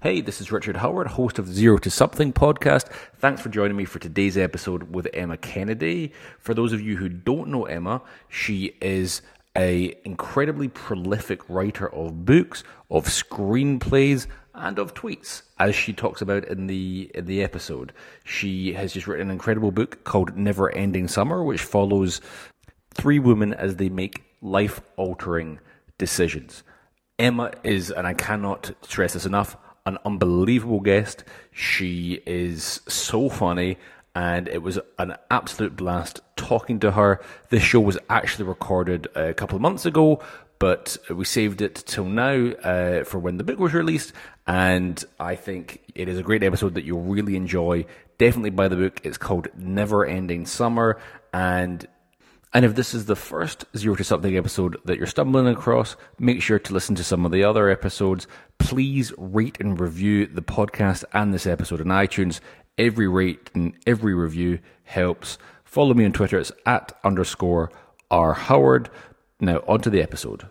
Hey, this is Richard Howard, host of Zero to Something podcast. Thanks for joining me for today's episode with Emma Kennedy. For those of you who don't know Emma, she is a incredibly prolific writer of books, of screenplays, and of tweets, as she talks about in the in the episode. She has just written an incredible book called Neverending Summer, which follows three women as they make life altering decisions. Emma is, and I cannot stress this enough, an unbelievable guest. She is so funny, and it was an absolute blast talking to her. This show was actually recorded a couple of months ago, but we saved it till now uh, for when the book was released. And I think it is a great episode that you'll really enjoy. Definitely buy the book. It's called Neverending Summer, and and if this is the first Zero to Something episode that you're stumbling across, make sure to listen to some of the other episodes. Please rate and review the podcast and this episode on iTunes. Every rate and every review helps. Follow me on Twitter. It's at underscore R Howard. Now, on to the episode.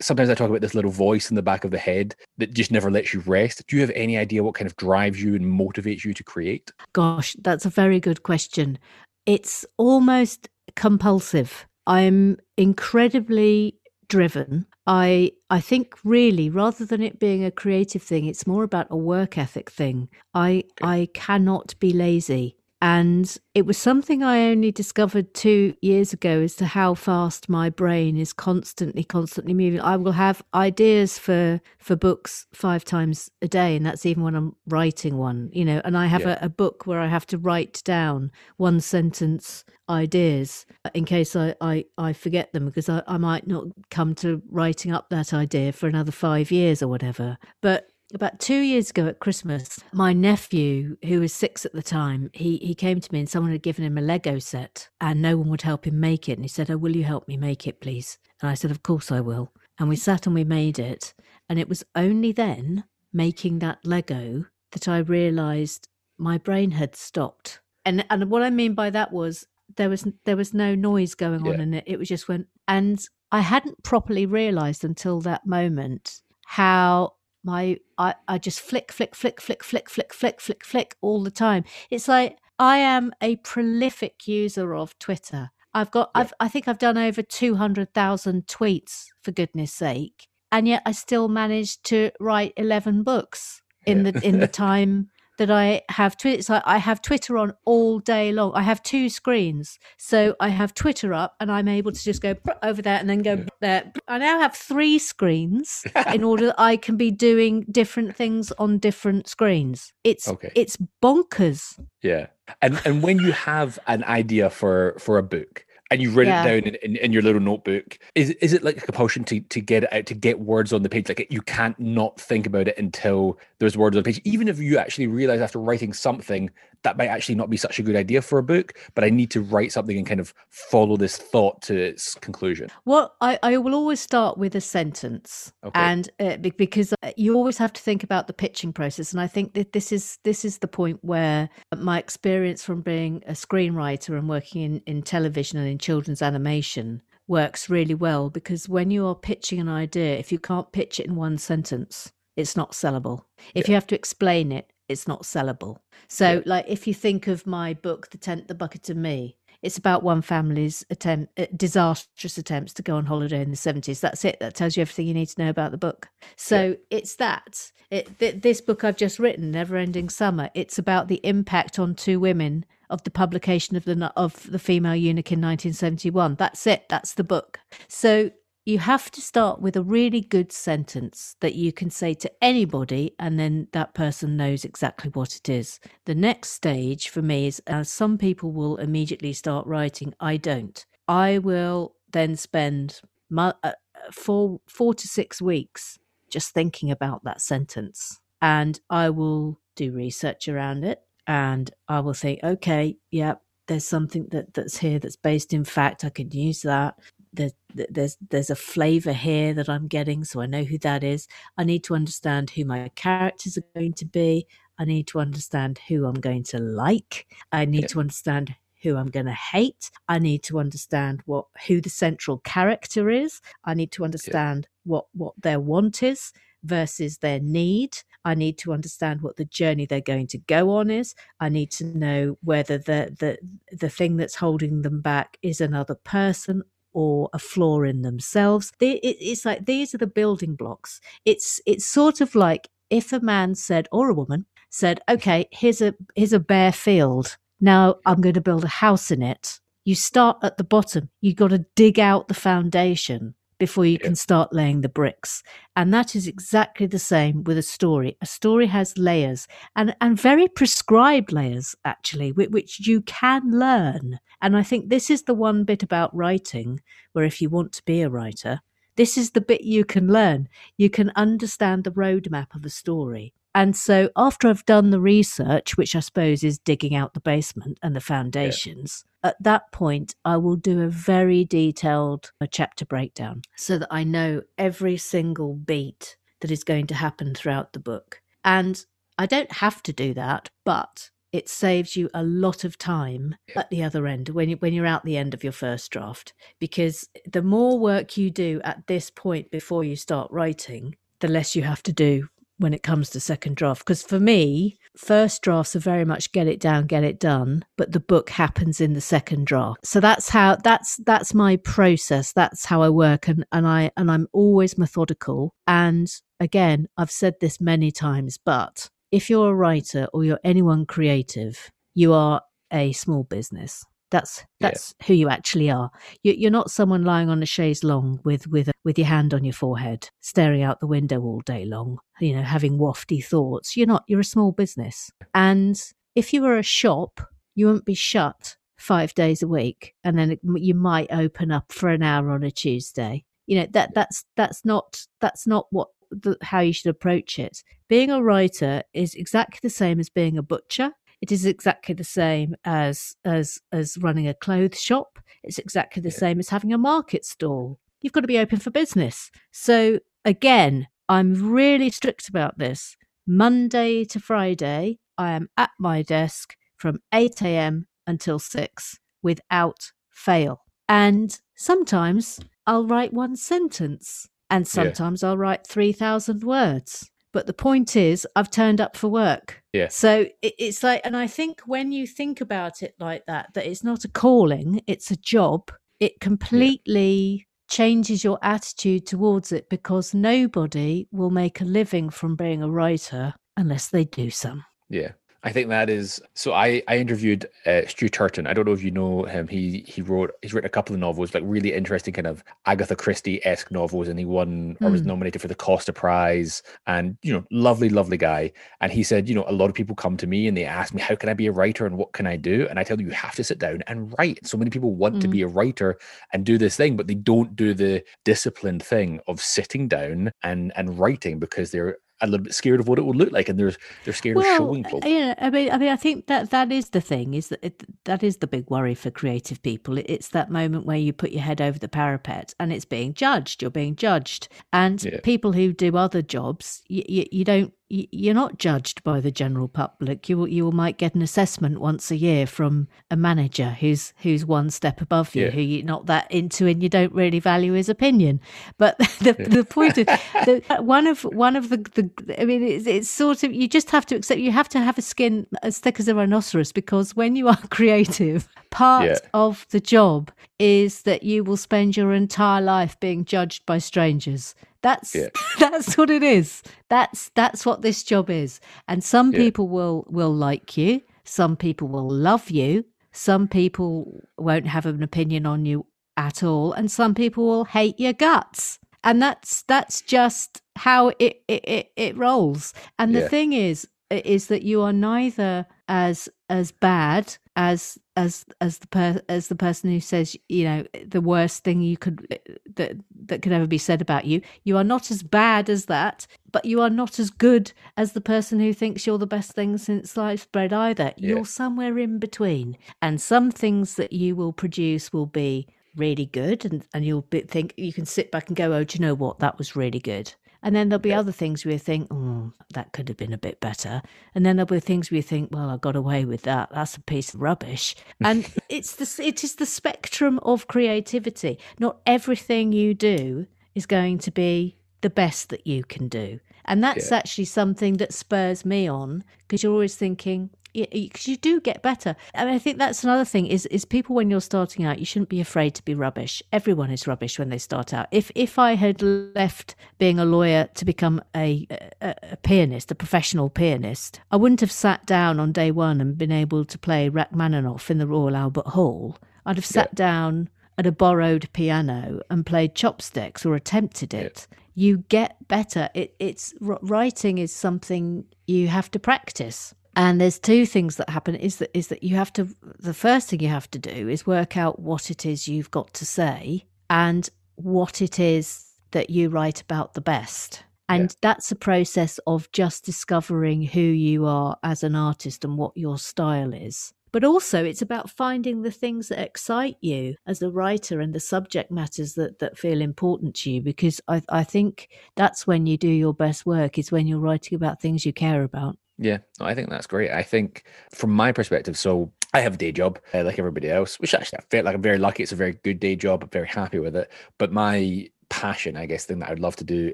Sometimes I talk about this little voice in the back of the head that just never lets you rest. Do you have any idea what kind of drives you and motivates you to create? Gosh, that's a very good question. It's almost compulsive. I'm incredibly driven. I I think really rather than it being a creative thing, it's more about a work ethic thing. I okay. I cannot be lazy. And it was something I only discovered two years ago as to how fast my brain is constantly, constantly moving. I will have ideas for for books five times a day, and that's even when I'm writing one, you know. And I have yeah. a, a, book where I have to write down one sentence ideas uh, in case I, I, I forget them because I, I might not come to writing up that idea for another five years or whatever. But about two years ago at Christmas, my nephew, who was six at the time, he, he came to me and someone had given him a Lego set and no one would help him make it. And he said, Oh, will you help me make it, please? And I said, Of course I will. And we sat and we made it. And it was only then, making that Lego, that I realized my brain had stopped. And and what I mean by that was there was there was no noise going on yeah. in it. It was just went and I hadn't properly realized until that moment how my I, I just flick flick flick flick flick flick flick flick flick all the time it's like i am a prolific user of twitter i've got yeah. i've i think i've done over 200,000 tweets for goodness sake and yet i still managed to write 11 books in yeah. the in the time that I have Twitter. So I have Twitter on all day long. I have two screens, so I have Twitter up, and I'm able to just go over there and then go yeah. there. I now have three screens in order that I can be doing different things on different screens. It's okay. it's bonkers. Yeah, and and when you have an idea for for a book, and you write yeah. it down in, in, in, your little notebook. Is is it like a compulsion to, to get it out, to get words on the page? Like you can't not think about it until there's words on the page. Even if you actually realize after writing something that might actually not be such a good idea for a book, but I need to write something and kind of follow this thought to its conclusion. Well, I, I will always start with a sentence, okay. and uh, because uh, you always have to think about the pitching process. And I think that this is this is the point where my experience from being a screenwriter and working in, in television and in children's animation works really well because when you are pitching an idea, if you can't pitch it in one sentence, it's not sellable. If yeah. you have to explain it, it's not sellable. So, yeah. like, if you think of my book, The Tent, the Bucket, and Me, it's about one family's attempt, uh, disastrous attempts to go on holiday in the 70s. That's it. That tells you everything you need to know about the book. So yeah. it's that. It, th- this book I've just written, Neverending Summer, it's about the impact on two women of the publication of the of the female eunuch in 1971. That's it. That's the book. So you have to start with a really good sentence that you can say to anybody, and then that person knows exactly what it is. The next stage for me is as some people will immediately start writing, I don't. I will then spend my, uh, four, four to six weeks just thinking about that sentence, and I will do research around it, and I will think, okay, yeah, there's something that that's here that's based in fact. I can use that there's there's there's a flavor here that I'm getting, so I know who that is. I need to understand who my characters are going to be. I need to understand who I'm going to like. I need to understand who I'm going to hate. I need to understand what who the central character is. I need to understand yeah. what what their want is versus their need. I need to understand what the journey they're going to go on is. I need to know whether the the the thing that's holding them back is another person or a flaw in themselves. It's like these are the building blocks. It's it's sort of like if a man said or a woman said, "Okay, here's a here's a bare field. Now I'm going to build a house in it." You start at the bottom. You've got to dig out the foundation before you yeah. can start laying the bricks. And that is exactly the same with a story. A story has layers and, and very prescribed layers, actually, which, which you can learn. And I think this is the one bit about writing where if you want to be a writer, this is the bit you can learn. You can understand the roadmap of a story. And so after I've done the research, which I suppose is digging out the basement and the foundations, yeah. at that point, I will do a very detailed chapter breakdown so that I know every single beat that is going to happen throughout the book. And I don't have to do that, but it saves you a lot of time yeah. at the other end when you when you're out the end of your first draft because the more work you do at this point before you start writing the less you have to do when it comes to second draft because for me first drafts are very much get it down get it done but the book happens in the second draft. So that's how that's that's my process. That's how i work and and i and i'm always methodical. And again i've said this many times but if you're a writer or you're anyone creative you are a small business that's that's yeah. who you actually are. You, are not someone lying on a chaise longue with with with your hand on your forehead, staring out the window all day long. You know, having wafty thoughts. You're not. You're a small business, and if you were a shop, you wouldn't be shut five days a week, and then it, you might open up for an hour on a Tuesday. You know that that's that's not that's not what the, how you should approach it. Being a writer is exactly the same as being a butcher. It is exactly the same as as as running a clothes shop. It's exactly the yeah. same as having a market stall. You've got to be open for business. So again, I'm really strict about this. Monday to Friday, I am at my desk from 8 a.m. until 6 without fail. And sometimes I'll write one sentence, and sometimes yeah. I'll write 3,000 words. But the point is, I've turned up for work. Yeah. So it, it's like, and I think when you think about it like that, that it's not a calling, it's a job, it completely yeah. changes your attitude towards it because nobody will make a living from being a writer unless they do some. Yeah. I think that is so. I I interviewed uh, Stu Turton. I don't know if you know him. He he wrote he's written a couple of novels, like really interesting kind of Agatha Christie esque novels, and he won mm. or was hmm. nominated for the Costa Prize. And you know, lovely, lovely guy. And he said, you know, a lot of people come to me and they ask me, how can I be a writer and what can I do? And I tell them, you have to sit down and write. So many people want mm. to hmm. be a writer and do this thing, but they don't do the disciplined thing of sitting down and and writing because they're a little bit scared of what it would look like, and they're they're scared well, of showing people. Yeah, I mean, I mean, I think that that is the thing is that it, that is the big worry for creative people. It's that moment where you put your head over the parapet and it's being judged. You're being judged, and yeah. people who do other jobs, you, you, you don't you're not judged by the general public. You you might get an assessment once a year from a manager who's who's one step above you, yeah. who you're not that into, and you don't really value his opinion. But the yeah. the point of the, one of one of the, the I mean, it's, it's sort of you just have to accept. You have to have a skin as thick as a rhinoceros because when you are creative, part yeah. of the job is that you will spend your entire life being judged by strangers that's yeah. that's what it is. That's that's what this job is. And some yeah. people will will like you, some people will love you, some people won't have an opinion on you at all, and some people will hate your guts. And that's that's just how it it, it, it rolls. And the thing is is that you are neither as as bad as as as the per, as the person who says you know the worst thing you could eh, that that could ever be said about you. You are not as bad as that but you are not as good as the person who thinks you're the best thing since sliced bread either. Yeah. you're somewhere in between and some things that you will produce will be really good and and you'll be, think you can sit back and go oh do you know what? That was really good And then there'll be yeah. other things where you think, oh, that could have been a bit better. And then there'll be things where you think, well, I got away with that. That's a piece of rubbish. And it's the it is the spectrum of creativity. Not everything you do is going to be the best that you can do. And that's yeah. actually something that spurs me on because you're always thinking, because you do get better. I mean, I think that's another thing is is people when you're starting out, you shouldn't be afraid to be rubbish. Everyone is rubbish when they start out. If if I had left being a lawyer to become a, a, a pianist, a professional pianist, I wouldn't have sat down on day one and been able to play Rachmaninoff in the Royal Albert Hall. I'd have sat yeah. down at a borrowed piano and played chopsticks or attempted it. Yeah. You get better. It, it's writing is something you have to practice. And there's two things that happen is that is that you have to the first thing you have to do is work out what it is you've got to say and what it is that you write about the best. And yeah. that's a process of just discovering who you are as an artist and what your style is. But also, it's about finding the things that excite you as a writer and the subject matters that, that feel important to you. Because I, I think that's when you do your best work, is when you're writing about things you care about. Yeah, I think that's great. I think from my perspective, so I have a day job uh, like everybody else, which actually I feel like I'm very lucky. It's a very good day job. I'm very happy with it. But my passion, I guess, thing that I'd love to do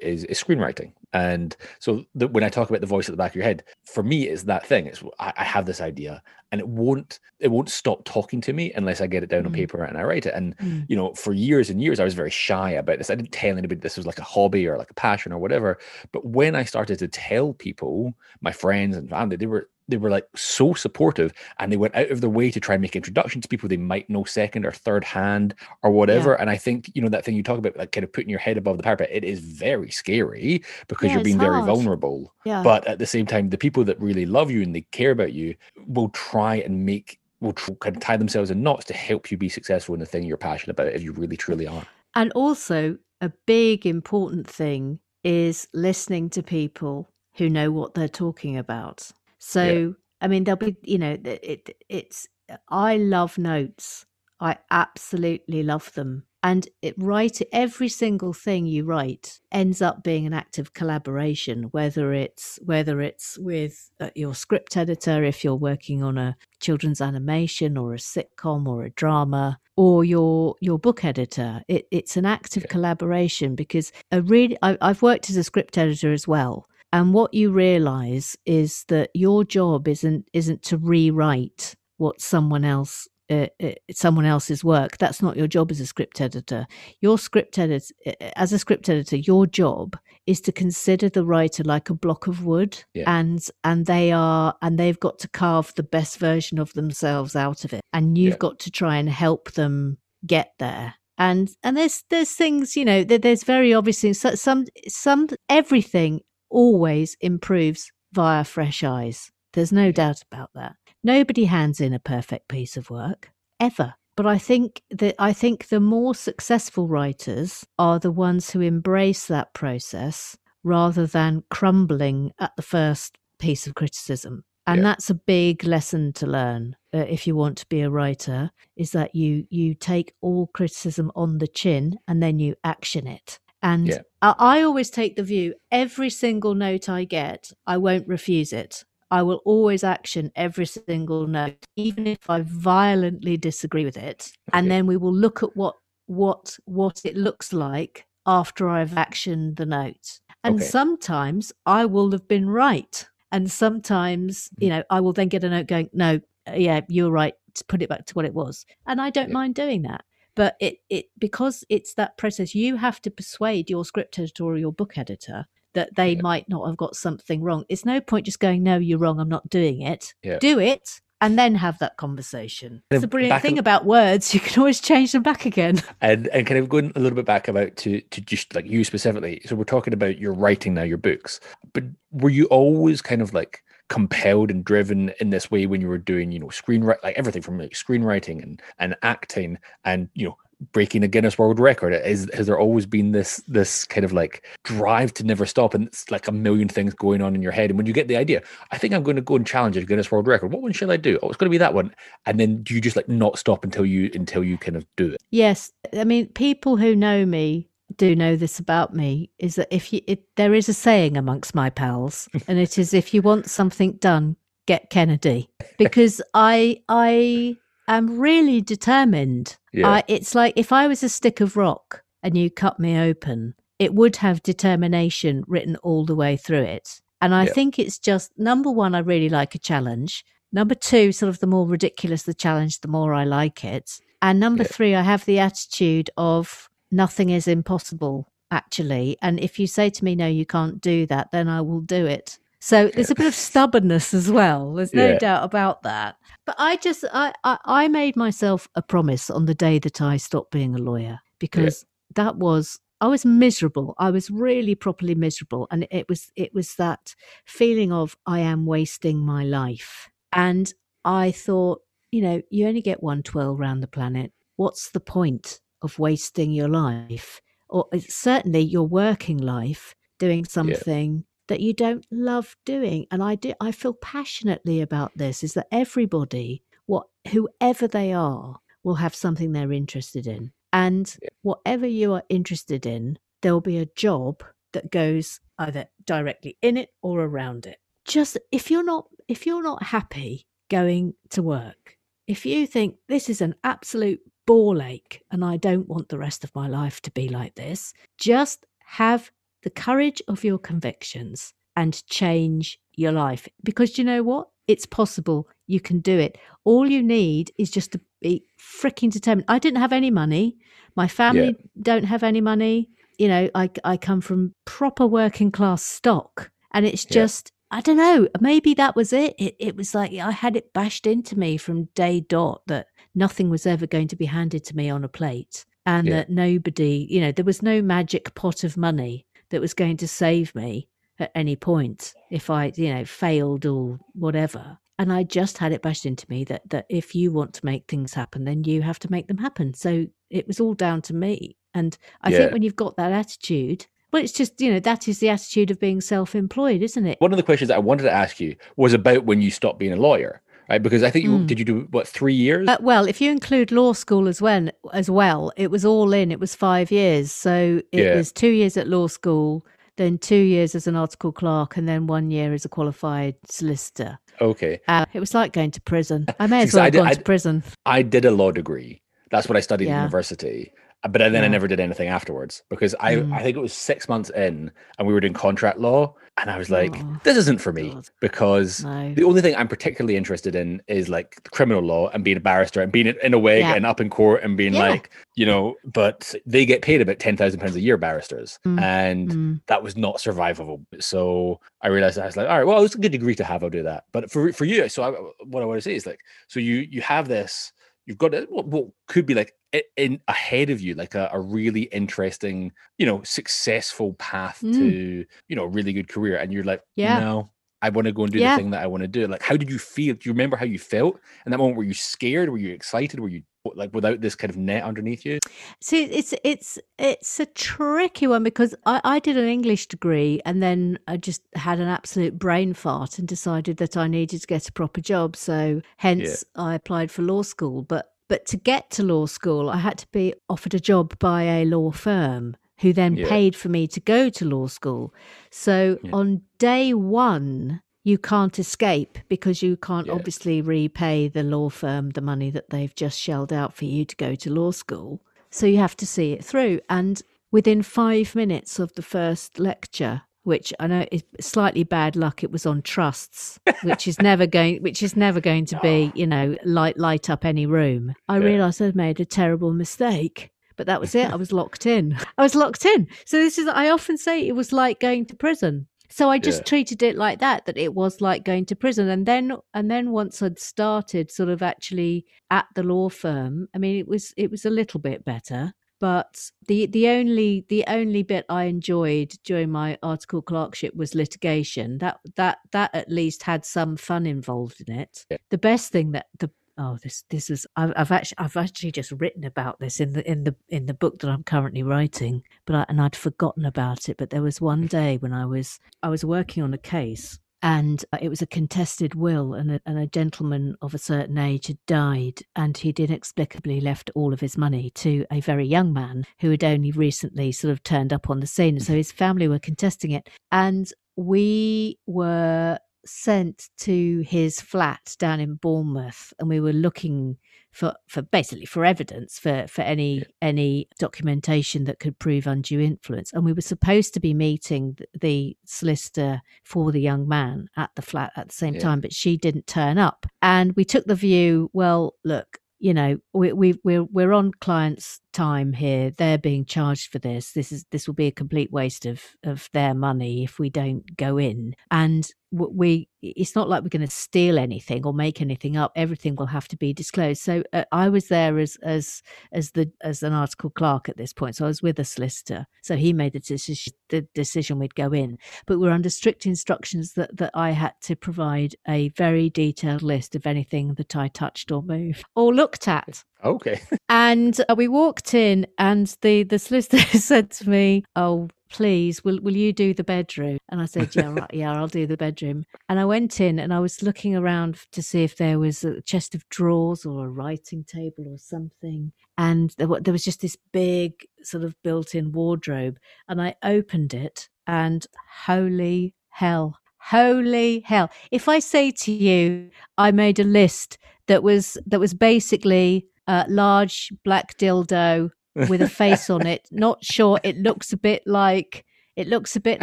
is, is screenwriting. And so the, when I talk about the voice at the back of your head, for me, it's that thing. It's I, I have this idea, and it won't it won't stop talking to me unless I get it down mm. on paper and I write it. And mm. you know, for years and years, I was very shy about this. I didn't tell anybody this was like a hobby or like a passion or whatever. But when I started to tell people, my friends and family, they were they were like so supportive and they went out of their way to try and make introductions to people they might know second or third hand or whatever. Yeah. And I think, you know, that thing you talk about, like kind of putting your head above the parapet, it is very scary because yeah, you're being very vulnerable. Yeah. But at the same time, the people that really love you and they care about you will try and make, will try, kind of tie themselves in knots to help you be successful in the thing you're passionate about if you really truly are. And also, a big important thing is listening to people who know what they're talking about. So, yeah. I mean, there'll be, you know, it, it's, I love notes. I absolutely love them. And it write every single thing you write ends up being an act of collaboration, whether it's whether it's with uh, your script editor if you're working on a children's animation or a sitcom or a drama, or your your book editor. It, it's an act of collaboration because a really I, I've worked as a script editor as well, and what you realize is that your job isn't isn't to rewrite what someone else uh, uh, someone else's work that's not your job as a script editor your script editor uh, as a script editor your job is to consider the writer like a block of wood yeah. and and they are and they've got to carve the best version of themselves out of it and you've yeah. got to try and help them get there and and there's there's things you know there's very obviously some some everything always improves via fresh eyes. There's no doubt about that. Nobody hands in a perfect piece of work, ever. But I think that I think the more successful writers are the ones who embrace that process rather than crumbling at the first piece of criticism. And yeah. that's a big lesson to learn uh, if you want to be a writer is that you you take all criticism on the chin and then you action it. And yeah. I, I always take the view every single note I get, I won't refuse it. I will always action every single note, even if I violently disagree with it. Okay. And then we will look at what what what it looks like after I've actioned the note. And okay. sometimes I will have been right. And sometimes, you mm-hmm. know, I will then get a note going, no, yeah, you're right. To put it back to what it was. And I don't yeah. mind doing that but it it because it's that process you have to persuade your script editor or your book editor that they yeah. might not have got something wrong it's no point just going no you're wrong i'm not doing it yeah. do it and then have that conversation. It's a brilliant thing about words; you can always change them back again. And and kind of going a little bit back about to to just like you specifically. So we're talking about your writing now, your books. But were you always kind of like compelled and driven in this way when you were doing, you know, screenwriting, like everything from like screenwriting and and acting and you know breaking a Guinness World Record? Is has there always been this this kind of like drive to never stop, and it's like a million things going on in your head? And when you get the idea, I think I'm going to go and challenge a Guinness World Record. What one should I do? Oh, it's going to be that one. And then do you just like not stop until you until you kind of do it? Yes, I mean people who know me do know this about me is that if you it, there is a saying amongst my pals, and it is if you want something done, get Kennedy, because I I am really determined. Yeah. I, it's like if I was a stick of rock and you cut me open, it would have determination written all the way through it. And I Yeah. think it's just number one, I really like a challenge. Number two, sort of the more ridiculous the challenge, the more I like it. And number Yeah. three, I have the attitude of nothing is impossible, actually. And if you say to me, no, you can't do that, then I will do it. So there's a bit of stubbornness as well. There's no Yeah. doubt about that. But I just, I, I, I made myself a promise on the day that I stopped being a lawyer because that was I was miserable. I was really properly miserable, and it was it was that feeling of I am wasting my life. And I thought, you know, you only get one twirl round the planet. What's the point of wasting your life, or uh, certainly your working life, doing something that you don't love doing? And I do. I feel passionately about this. Is that everybody, what whoever they are, will have something they're interested in. And whatever you are interested in, there will be a job that goes either directly in it or around it. Just if you're not if you're not happy going to work, if you think this is an absolute ball ache and I don't want the rest of my life to be like this, just have the courage of your convictions and change your life. Because you know what? It's possible. You can do it. All you need is just to be freaking determined. I didn't have any money. My family don't have any money. You know, I, I come from proper working class stock. And it's Yeah. just, I don't know, maybe that was it. it. It was like I had it bashed into me from day dot that nothing was ever going to be handed to me on a plate. And Yeah. that nobody, you know, there was no magic pot of money that was going to save me at any point if I, you know, failed or whatever. And I just had it bashed into me that that if you want to make things happen, then you have to make them happen. So it was all down to me. And I Yeah. think when you've got that attitude, well, it's just, you know, that is the attitude of being self employed, isn't it? One of the questions I wanted to ask you was about when you stopped being a lawyer, right? Because I think you Mm. did you do what three years? Uh, well, if you include law school as well, as well, it was all in. It was five years, so it Yeah. was two years at law school, then two years as an article clerk, and then one year as a qualified solicitor. okay, Uh, it was like going to prison. I may as well have did- gone I to prison. I did a law degree. That's what I studied Yeah. at university. Uh, But then I never did anything afterwards because I, Mm. I think it was six months in and we were doing contract law. And I was like, Oh, this isn't for me God. because No. the only thing I'm particularly interested in is like criminal law and being a barrister and being in a wig Yeah. and up in court and being Yeah. like, you know, but they get paid about £10,000 a year, barristers. Mm. And Mm. that was not survivable. So I realized I was like, all right, well, it's a good degree to have. I'll do that. But for for you, so I, what I want to say is like, so you you have this, you've got it, what, what could be like in ahead of you, like a, a really interesting, you know, successful path Mm. to you know a really good career, and you're like, Yeah. no. I want to go and do Yeah. the thing that I want to do. Like, how did you feel? Do you remember how you felt in that moment? Were you scared? Were you excited? Were you like without this kind of net underneath you? See, it's it's it's a tricky one because I, I did an English degree and then I just had an absolute brain fart and decided that I needed to get a proper job. So hence I applied for law school. But but to get to law school, I had to be offered a job by a law firm who then Yeah. paid for me to go to law school. So Yeah. on day one. You can't escape because you can't Yeah. obviously repay the law firm the money that they've just shelled out for you to go to law school. So you have to see it through. And within five minutes of the first lecture, which I know is slightly bad luck, it was on trusts, which is never going, which is never going to be, oh. you know, light light up any room. I Yeah. realised I'd made a terrible mistake. But that was it. I was locked in. I was locked in. So this is. I often say it was like going to prison. So I just Yeah. treated it like that. That it was like going to prison. And then, and then once I'd started, sort of actually at the law firm. I mean, it was it was a little bit better. But the the only the only bit I enjoyed during my article clerkship was litigation. That that that at least had some fun involved in it. Yeah. The best thing that the oh this this is I've, I've actually I've actually just written about this in the in the in the book that I'm currently writing, but I, and I'd forgotten about it. But there was one mm. day when I was I was working on a case and uh, it was a contested will, and a, and a gentleman of a certain age had died, and he'd inexplicably left all of his money to a very young man who had only recently sort of turned up on the scene. So his family were contesting it, and we were sent to his flat down in Bournemouth, and we were looking for for basically for evidence for for any yeah. any documentation that could prove undue influence and we were supposed to be meeting the, the solicitor for the young man at the flat at the same yeah. time but she didn't turn up and we took the view well look you know we, we we're we're on clients time here they're being charged for this this is this will be a complete waste of of their money if we don't go in. And we it's not like we're going to steal anything or make anything up everything will have to be disclosed. So uh, i was there as as as the as an article clerk at this point so i was with a solicitor. So he made the decision the decision we'd go in. But we we're under strict instructions that that i had to provide a very detailed list of anything that i touched or moved or looked at okay and uh, we walked in and the the solicitor said to me oh please, will will you do the bedroom? And I said, yeah, right, yeah, I'll do the bedroom. And I went in and I was looking around to see if there was a chest of drawers or a writing table or something. And there, there was just this big sort of built-in wardrobe. And I opened it, and holy hell, holy hell! If I say to you, I made a list that was that was basically a large black dildo with a face on it. Not sure. It looks a bit like it looks a bit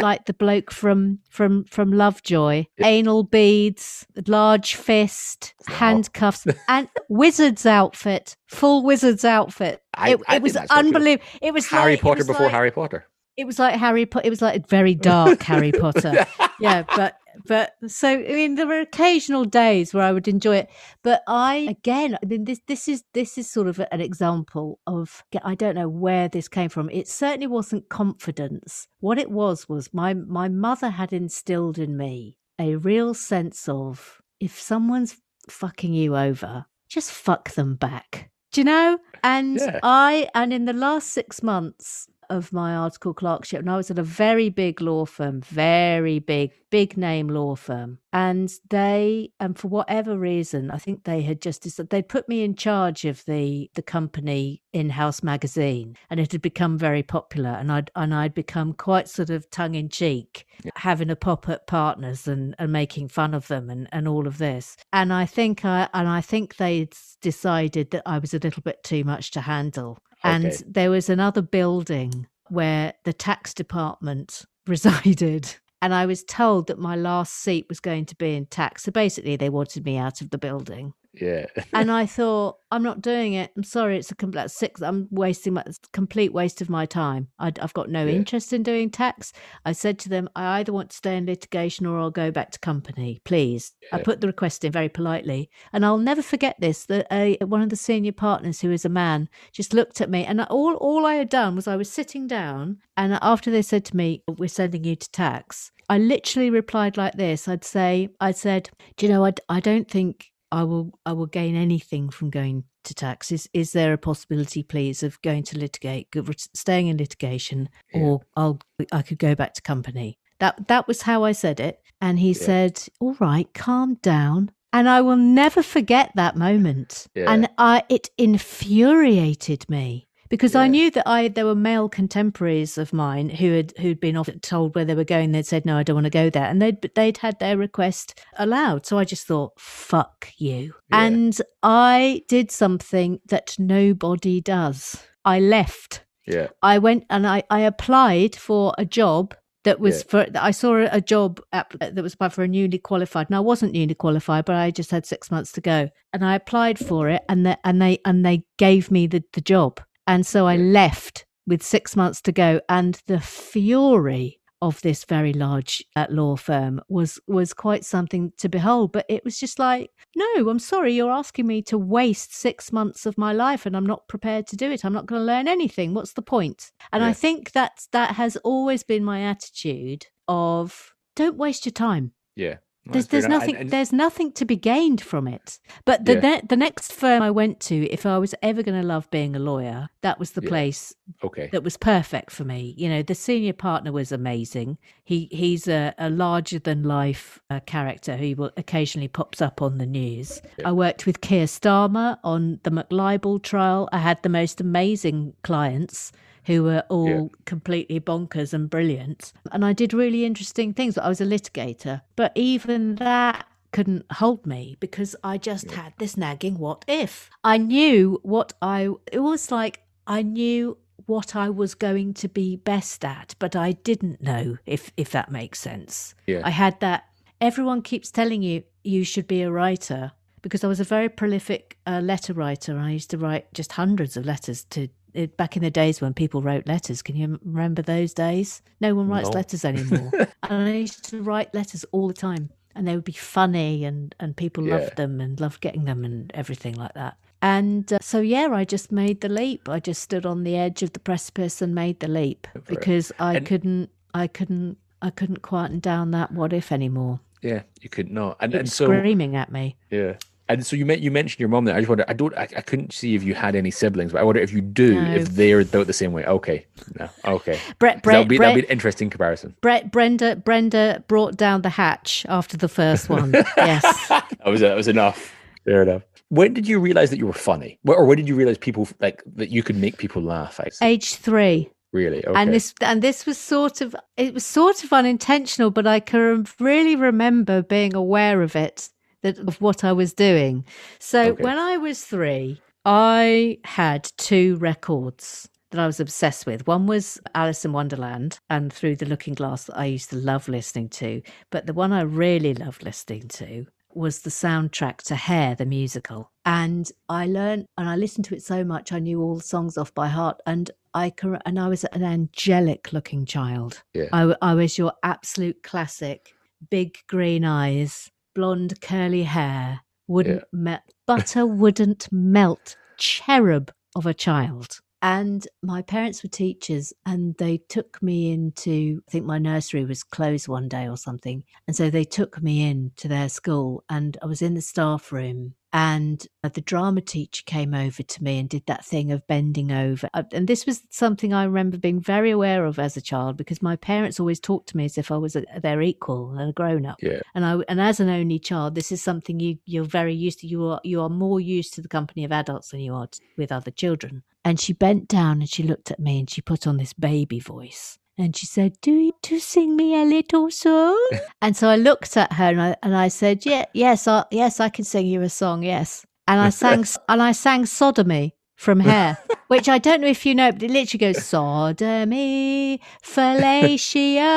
like the bloke from from from Lovejoy. Anal beads, large fist, handcuffs, and wizard's outfit, full wizard's outfit. I, it, I it was unbelievable. It was Harry like, Potter before like, Harry Potter. It was like Harry Potter. It was like a very dark Harry Potter. yeah, but but so I mean, there were occasional days where I would enjoy it, but I again, I mean, this this is this is sort of an example of I don't know where this came from. It certainly wasn't confidence. What it was was my my mother had instilled in me a real sense of if someone's fucking you over, just fuck them back. Do you know? And yeah. I and in the last six months, of my article clerkship and I was at a very big law firm, very big, big name law firm. And they, and for whatever reason, I think they had just decided they'd put me in charge of the the company in-house magazine, and it had become very popular. And I'd and I'd become quite sort of tongue in cheek, yeah. having a pop at partners and and making fun of them and and all of this. And I think I and I think they decided that I was a little bit too much to handle and okay. there was another building where the tax department resided. And I was told that my last seat was going to be in tax. So basically, they wanted me out of the building. Yeah. and I thought, I'm not doing it. I'm sorry. It's a complete six. I'm wasting my complete waste of my time. I, have got no yeah. interest in doing tax. I said to them, I either want to stay in litigation or I'll go back to company, please. Yeah. I put the request in very politely. And I'll never forget this that a, one of the senior partners, who is a man, just looked at me. And all, all I had done was I was sitting down. And after they said to me, We're sending you to tax, I literally replied like this I'd say, I said, Do you know, I, I don't think I will I will gain anything from going to tax. Is is there a possibility, please, of going to litigate, staying in litigation, yeah. or I'll I could go back to company. That that was how I said it, and he yeah. said, "All right, calm down." And I will never forget that moment. Yeah. And I, it infuriated me because yeah. I knew that I there were male contemporaries of mine who had who'd been often told where they were going. They'd said, "No, I don't want to go there," and they'd they'd had their request allowed. So I just thought, "Fuck you!" Yeah. And I did something that nobody does. I left. Yeah. I went and I I applied for a job that was yeah. for I saw a job app that was for a newly qualified. Now I wasn't newly qualified, but I just had six months to go, and I applied for it, and the, and they and they gave me the the job. And so I left with six months to go. And the fury of this very large uh, law firm was was quite something to behold. But it was just like no i'm sorry you're asking me to waste 6 months of my life and i'm not prepared to do it. I'm not going to learn anything. What's the point? And yeah. i think that that has always been my attitude of don't waste your time. Yeah there's there's nothing and, and, there's nothing to be gained from it. But the yeah. ne- the next firm I went to, if I was ever going to love being a lawyer, that was the yeah. place. Okay. That was perfect for me. You know, the senior partner was amazing. He he's a, a larger than life uh, character who will occasionally pops up on the news. Yeah. I worked with Keir Starmer on the McLibel trial. I had the most amazing clients who were all yeah. completely bonkers and brilliant. And I did really interesting things. I was a litigator, but even that couldn't hold me because I just yeah. had this nagging what if. I knew what I, it was like I knew what I was going to be best at, but I didn't know if if that makes sense. Yeah. I had that everyone keeps telling you you should be a writer because I was a very prolific uh, letter writer. I used to write just hundreds of letters to it, back in the days when people wrote letters. Can you remember those days? No one writes no. letters anymore. and I used to write letters all the time, and they would be funny, and and people yeah. loved them and loved getting them and everything like that. And uh, so yeah, I just made the leap. I just stood on the edge of the precipice and made the leap because I and, couldn't, I couldn't, I couldn't quieten down that what if anymore. Yeah, you could not. And, and so screaming at me. Yeah. And so you you mentioned your mom there. I just wonder. I don't. I, I, couldn't see if you had any siblings, but I wonder if you do. No. If they're about the same way. Okay. No. Okay. Brett. Brett. That'll be, that'll be an interesting comparison. Brett. Brenda. Brenda brought down the hatch after the first one. yes. that was that was enough. Fair enough. When did you realize that you were funny, or when did you realize people like that you could make people laugh? Age three. Really? Okay. And this and this was sort of it was sort of unintentional, but I can really remember being aware of it that of what I was doing. So okay. when I was three, I had two records that I was obsessed with. One was Alice in Wonderland and Through the Looking Glass that I used to love listening to. But the one I really loved listening to was the soundtrack to Hair, the musical. And I learned and I listened to it so much, I knew all the songs off by heart. And I and I was an angelic looking child. Yeah. I, I was your absolute classic, big green eyes, blonde curly hair wouldn't yeah. melt butter wouldn't melt cherub of a child and my parents were teachers and they took me into i think my nursery was closed one day or something and so they took me in to their school and i was in the staff room and the drama teacher came over to me and did that thing of bending over. Uh, and this was something I remember being very aware of as a child because my parents always talked to me as if I was a, their equal and a grown up. Yeah. And I and as an only child, this is something you you're very used to. You are you are more used to the company of adults than you are with other children. And she bent down and she looked at me and she put on this baby voice. And she said, "Do you to sing me a little song?" and so I looked at her and I and I said, "Yeah, yes, I, yes, I can sing you a song, yes." And I sang and I sang "Sodomy" from Hair, which I don't know if you know, but it literally goes sodomy, fellatio,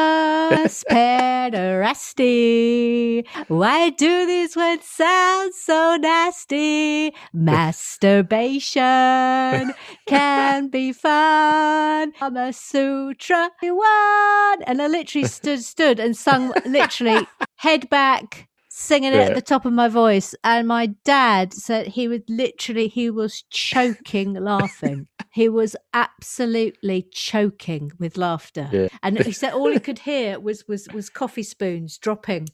pederasty. Why do these words sound so nasty? Masturbation can be fun. I'm a sutra one. And I literally stood, stood and sung literally head back singing it at the top of my voice. And my dad said he was literally, he was choking laughing. he was absolutely choking with laughter. Yeah. And he said all he could hear was was was coffee spoons dropping.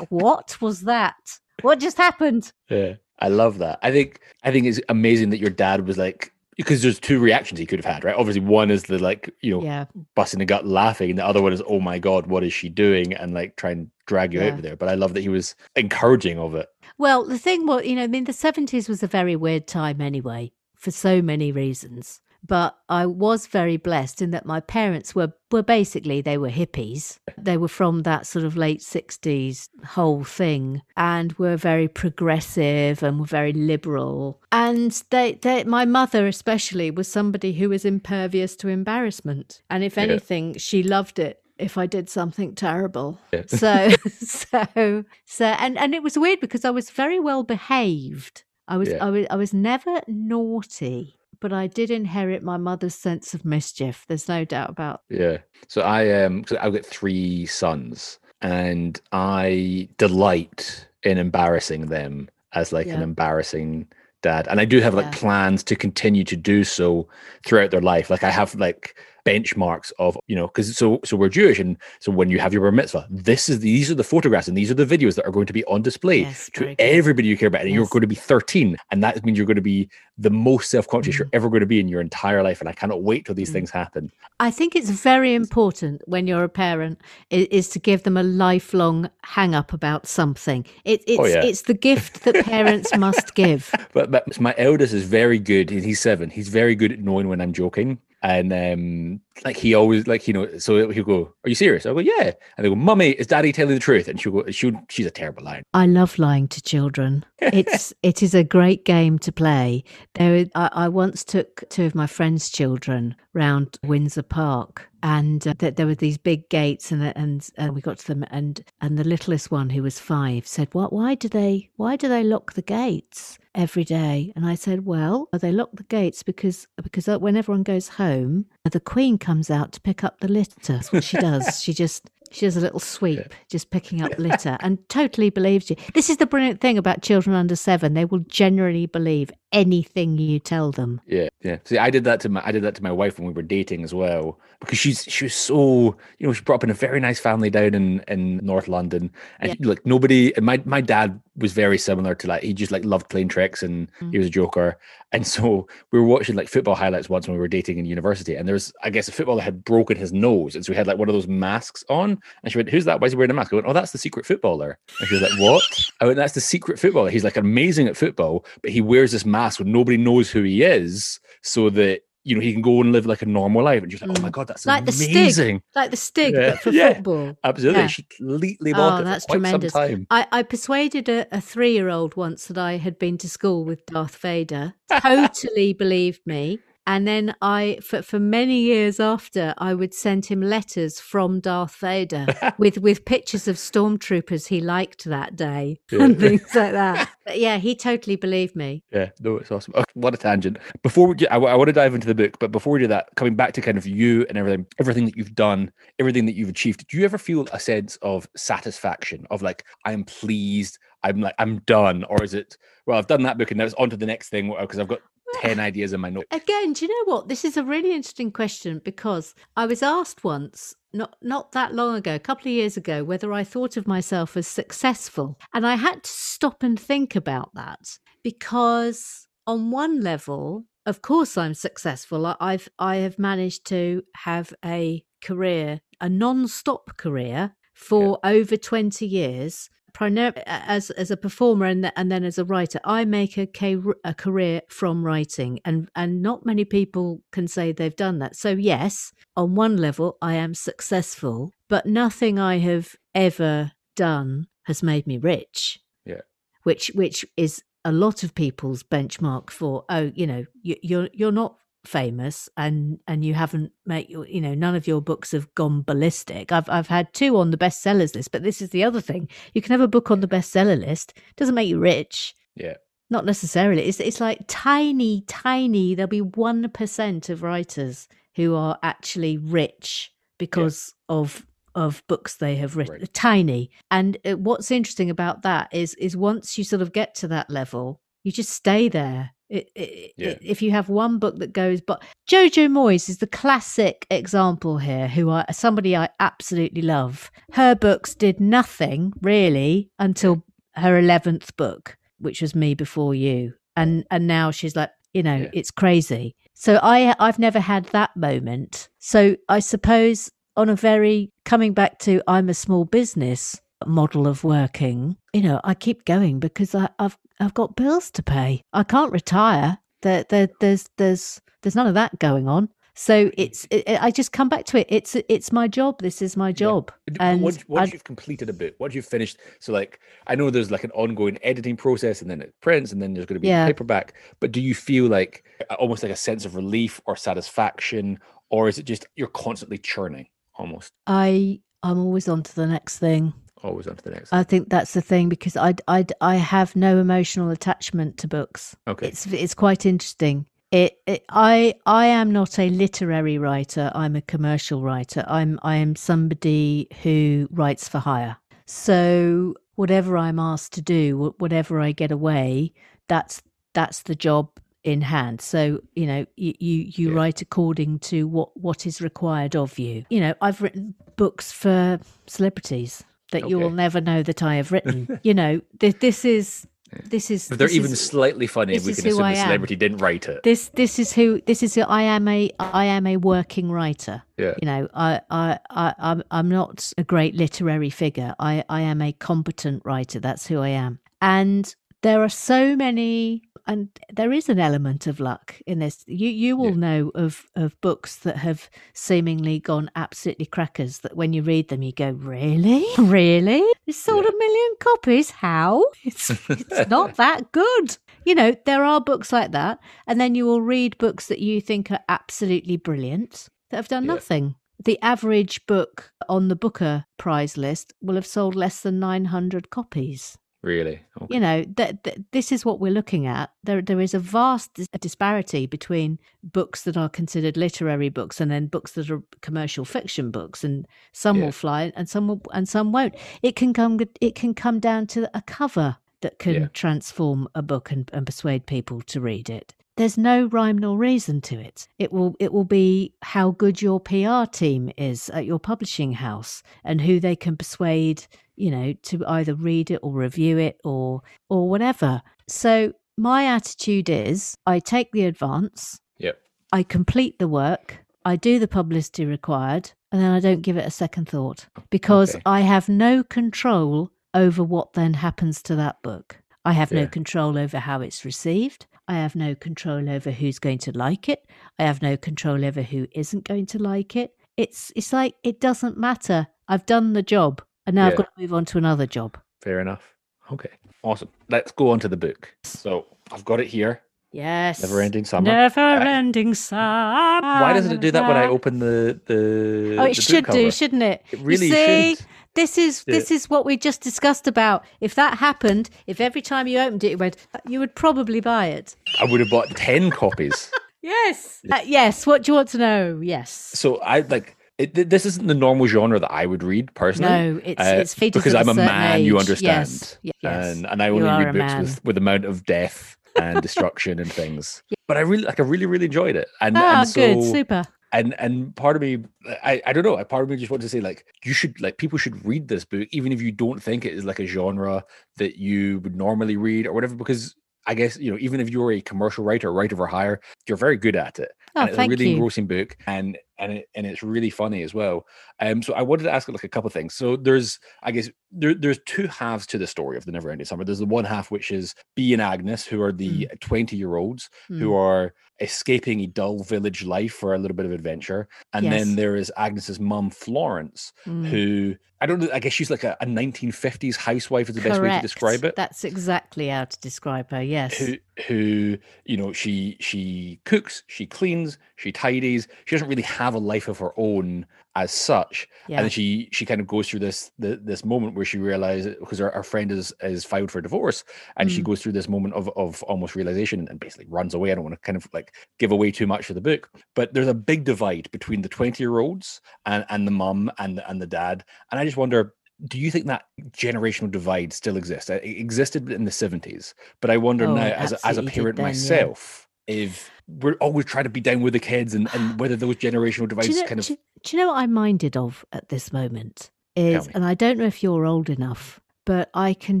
what was that? What just happened? Yeah. I love that. I think I think it's amazing that your dad was like because there's two reactions he could have had, right? Obviously, one is the like, you know, yeah. busting the gut laughing, and the other one is, oh my god, what is she doing? And like try and drag you yeah. over there. But I love that he was encouraging of it. Well, the thing was, you know, I mean, the 70s was a very weird time anyway, for so many reasons. But I was very blessed in that my parents were, were basically, they were hippies. They were from that sort of late 60s whole thing and were very progressive and were very liberal. And they, they my mother, especially, was somebody who was impervious to embarrassment. And if anything, yeah. she loved it if I did something terrible. Yeah. so, so, so, and and it was weird because I was very well behaved. I was, yeah. I was, I was never naughty, but I did inherit my mother's sense of mischief. There's no doubt about. Yeah. So I um, so I've got three sons, and I delight in embarrassing them as like yeah. an embarrassing dad and i do have like yeah. plans to continue to do so throughout their life like i have like benchmarks of you know because so so we're Jewish and so when you have your bar mitzvah, this is these are the photographs and these are the videos that are going to be on display Yes, to everybody you care about, and you're going to be 13, and that means you're going to be the most self conscious you're Mm. ever going to be in your entire life, and I cannot wait till these Mm. things happen. I think it's very important when you're a parent is, is to give them a lifelong hang up about something. It, it's Oh, yeah. it's the gift that parents must give. But, but my eldest is very good. He's seven. He's very good at knowing when I'm joking. And um, like he always like you know, so he'll go, "Are you serious?" I'll go, "Yeah." And they go, "Mummy, is Daddy telling the truth?" And she'll go, "She'll she's a terrible liar." I love lying to children. It's it is a great game to play. There, I, I once took two of my friends' children round Windsor Park, and uh, th- there were these big gates, and and and we got to them, and and the littlest one, who was five, said, "What? Why do they? Why do they lock the gates?" every day and i said well they lock the gates because because uh, when everyone goes home the queen comes out to pick up the litter. That's what she does. She just she does a little sweep just picking up litter and totally believes you this is the brilliant thing about children under seven they will generally believe anything you tell them Yeah, yeah. See, I did that to my I did that to my wife when we were dating as well because she's she was so you know she brought up in a very nice family down in in North London and Yeah. she- like nobody and my my dad was very similar to like he just like loved playing tricks and Mm. he was a joker and so we were watching like football highlights once when we were dating in university and there was I guess a footballer had broken his nose and so he had like one of those masks on and she went who's that why is he wearing a mask I went oh that's the secret footballer and she was like what I went that's the secret footballer he's like amazing at football but he wears this mask when nobody knows who he is so that you know he can go and live like a normal life and she's like oh Mm. my god that's Like the Stig. like the stig Yeah. but for Yeah. football absolutely Yeah. she completely Oh, bought it that's for quite tremendous. some time I, I persuaded a, a three year old once that I had been to school with Darth Vader. Totally believed me. And then I, for, for many years after, I would send him letters from Darth Vader with, with pictures of stormtroopers he liked that day Yeah. and things like that. But yeah, he totally believed me. Yeah, no, it's awesome. Oh, what a tangent. Before we, do- I, want to dive into the book, but before we do that, coming back to kind of you and everything, everything that you've done, everything that you've achieved, do you ever feel a sense of satisfaction of like, I'm pleased, I'm like, I'm done? Or is it, well, I've done that book and now it's on to the next thing because I've got 10 ideas in my note. Again, do you know what? This is a really interesting question because I was asked once, not not that long ago, a couple of years ago, whether I thought of myself as successful. And I had to stop and think about that because on one level, of course I'm successful. I- I've I have managed to have a career, a non-stop career for over 20 years primarily uh, as as a performer and, and then as a writer i make a, ca- a career from writing and and not many people can say they've done that so yes on one level i am successful but nothing i have ever done has made me rich Yeah. which which is a lot of people's benchmark for oh you know you, you're you're not famous and and you haven't made your you know none of your books have gone ballistic. I've i've had two on the bestsellers list but this is the other thing. You can have a book on the bestseller list. Doesn't make you rich. Yeah. not necessarily. It's it's like tiny tiny there'll be 1% of writers who are actually rich because of of books they have written Right. tiny. And uh, what's interesting about that is is once you sort of get to that level you just stay there it, it, Yeah. it- if you have one book that goes but jojo moyes is the classic example here who i somebody i absolutely love her books did nothing really until her 11th book which was me before you and and now she's like you know Yeah. it's crazy so i i've never had that moment so i suppose on a very coming back to i'm a small business model of working you know i keep going because I, i've i've got bills to pay. I can't retire. There, there there's there's there's none of that going on. So mm. it's it, i just come back to it. It's it's my job. This is my job. But and once, once I- you've completed a bit, once you've finished, so like I know there's like an ongoing editing process, and then it prints, and then there's going to be Yeah. paperback. But do you feel like almost like a sense of relief or satisfaction, or is it just you're constantly churning, almost? I i'm always on to the next thing always onto the next? I think that's the thing because I I I have no emotional attachment to books. okay, It's it's quite interesting. It, it I I am not a literary writer. I'm a commercial writer. I'm I am somebody who writes for hire. So whatever I'm asked to do, whatever I get away, that's that's the job in hand. So you know you you, you Yeah. write according to what what is required of you. You know I've written books for celebrities that you will never know that I have written. you know th- this is this is If they're even is- slightly funny, we can assume I the am. celebrity didn't write it. this this is who this is who I am a I am a working writer. Yeah. You know, I I I I'm I'm not a great literary figure. I I am a competent writer. That's who I am. And there are so many and there is an element of luck in this. You you will Yeah. know of of books that have seemingly gone absolutely crackers that when you read them you go, Really? Really? It's sold a million copies. How? It's it's not that good. You know, there are books like that. And then you will read books that you think are absolutely brilliant that have done Yeah. nothing. The average book on the Booker Prize list will have sold less than 900 copies. Really? Okay. You know, that th- this is what we're looking at. There, there is a vast dis- disparity between books that are considered literary books and then books that are commercial fiction books, and some Yeah. will fly and some will, and some won't. It can come, it can come down to a cover that can Yeah. transform a book and, and persuade people to read it. There's no rhyme nor reason to it. It will it will be how good your PR team is at your publishing house and who they can persuade, you know, to either read it or review it or or whatever. So my attitude is I take the advance, Yep. I complete the work, I do the publicity required, and then I don't give it a second thought because Okay. I have no control over what then happens to that book. I have no control over how it's received. I have no control over who's going to like it. I have no control over who isn't going to like it. It's it's like it doesn't matter. I've done the job, and now Yeah. I've got to move on to another job. Fair enough. Okay. Awesome. Let's go on to the book. So I've got it here. Yes. Neverending Summer. Never ending summer. Why doesn't it do that when I open the the? Oh, the it book should cover? do, shouldn't it? It really you see, should. This is Yeah. this is what we just discussed about. If that happened, if every time you opened it, it went, you would probably buy it. I would have bought ten copies. Yes. Uh, yes. What do you want to know? Yes. So I like. It, this isn't the normal genre that I would read personally. No, it's uh, it's because I'm a man. You understand, Yes. yes. and and I only read books with with amount of death and destruction and things. But I really like. I really really enjoyed it, and Ah, and so good, super. and and part of me I, I don't know part of me just want to say like you should like people should read this book even if you don't think it is like a genre that you would normally read or whatever because i guess you know even if you're a commercial writer writer for hire you're very good at it Oh, and it's a really you. engrossing book and and it, and it's really funny as well um so i wanted to ask like a couple of things so there's i guess there, there's two halves to the story of the Neverending Summer there's the one half which is b and agnes who are the 20 year olds who Mm. are escaping a dull village life for a little bit of adventure. And Yes. then there is Agnes's mum, Florence, Mm. who I don't know, I guess she's like a, a 1950s housewife is the best way to describe it. That's exactly how to describe her. Yes. Who, who, you know, she she cooks, she cleans, she tidies. She doesn't really have a life of her own as such. yeah. And she she kind of goes through this the, this moment where she realizes because her, her friend is is filed for divorce, and she Mm. goes through this moment of of almost realization and basically runs away. I don't want to kind of like give away too much of the book, but there's a big divide between the twenty year olds and and the mum and the- and the dad, and I just wonder. Do you think that generational divide still exists? It existed in the 70s, but I wonder Oh, now, as a, as a parent then, yeah. myself, if we're always trying to be down with the kids and, and whether those generational divides you, know, kind of do, you- do you know what I'm minded of at this moment? Is, and I don't know if you're old enough, but I can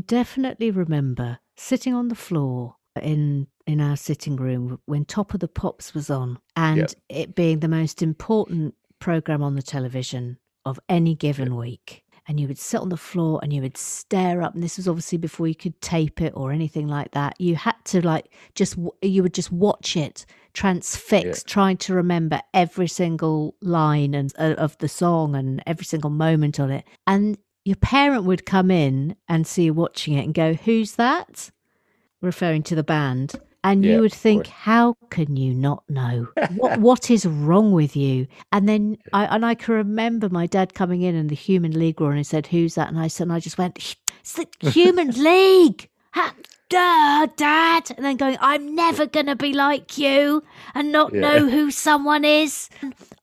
definitely remember sitting on the floor in in our sitting room when Top of the Pops was on, and Yep. it being the most important program on the television of any given week. And you would sit on the floor and you would stare up. And this was obviously before you could tape it or anything like that. You had to like just you would just watch it transfixed, trying to remember every single line and uh, of the song and every single moment on it. And your parent would come in and see you watching it and go, "Who's that?" referring to the band. And Yeah, you would think, how can you not know? what what is wrong with you? And then I and I can remember my dad coming in and the Human League were on and he said, Who's that? And I said and I just went, It's the Human League. Ha- Duh, Dad. And then going, I'm never gonna be like you and not Yeah. know who someone is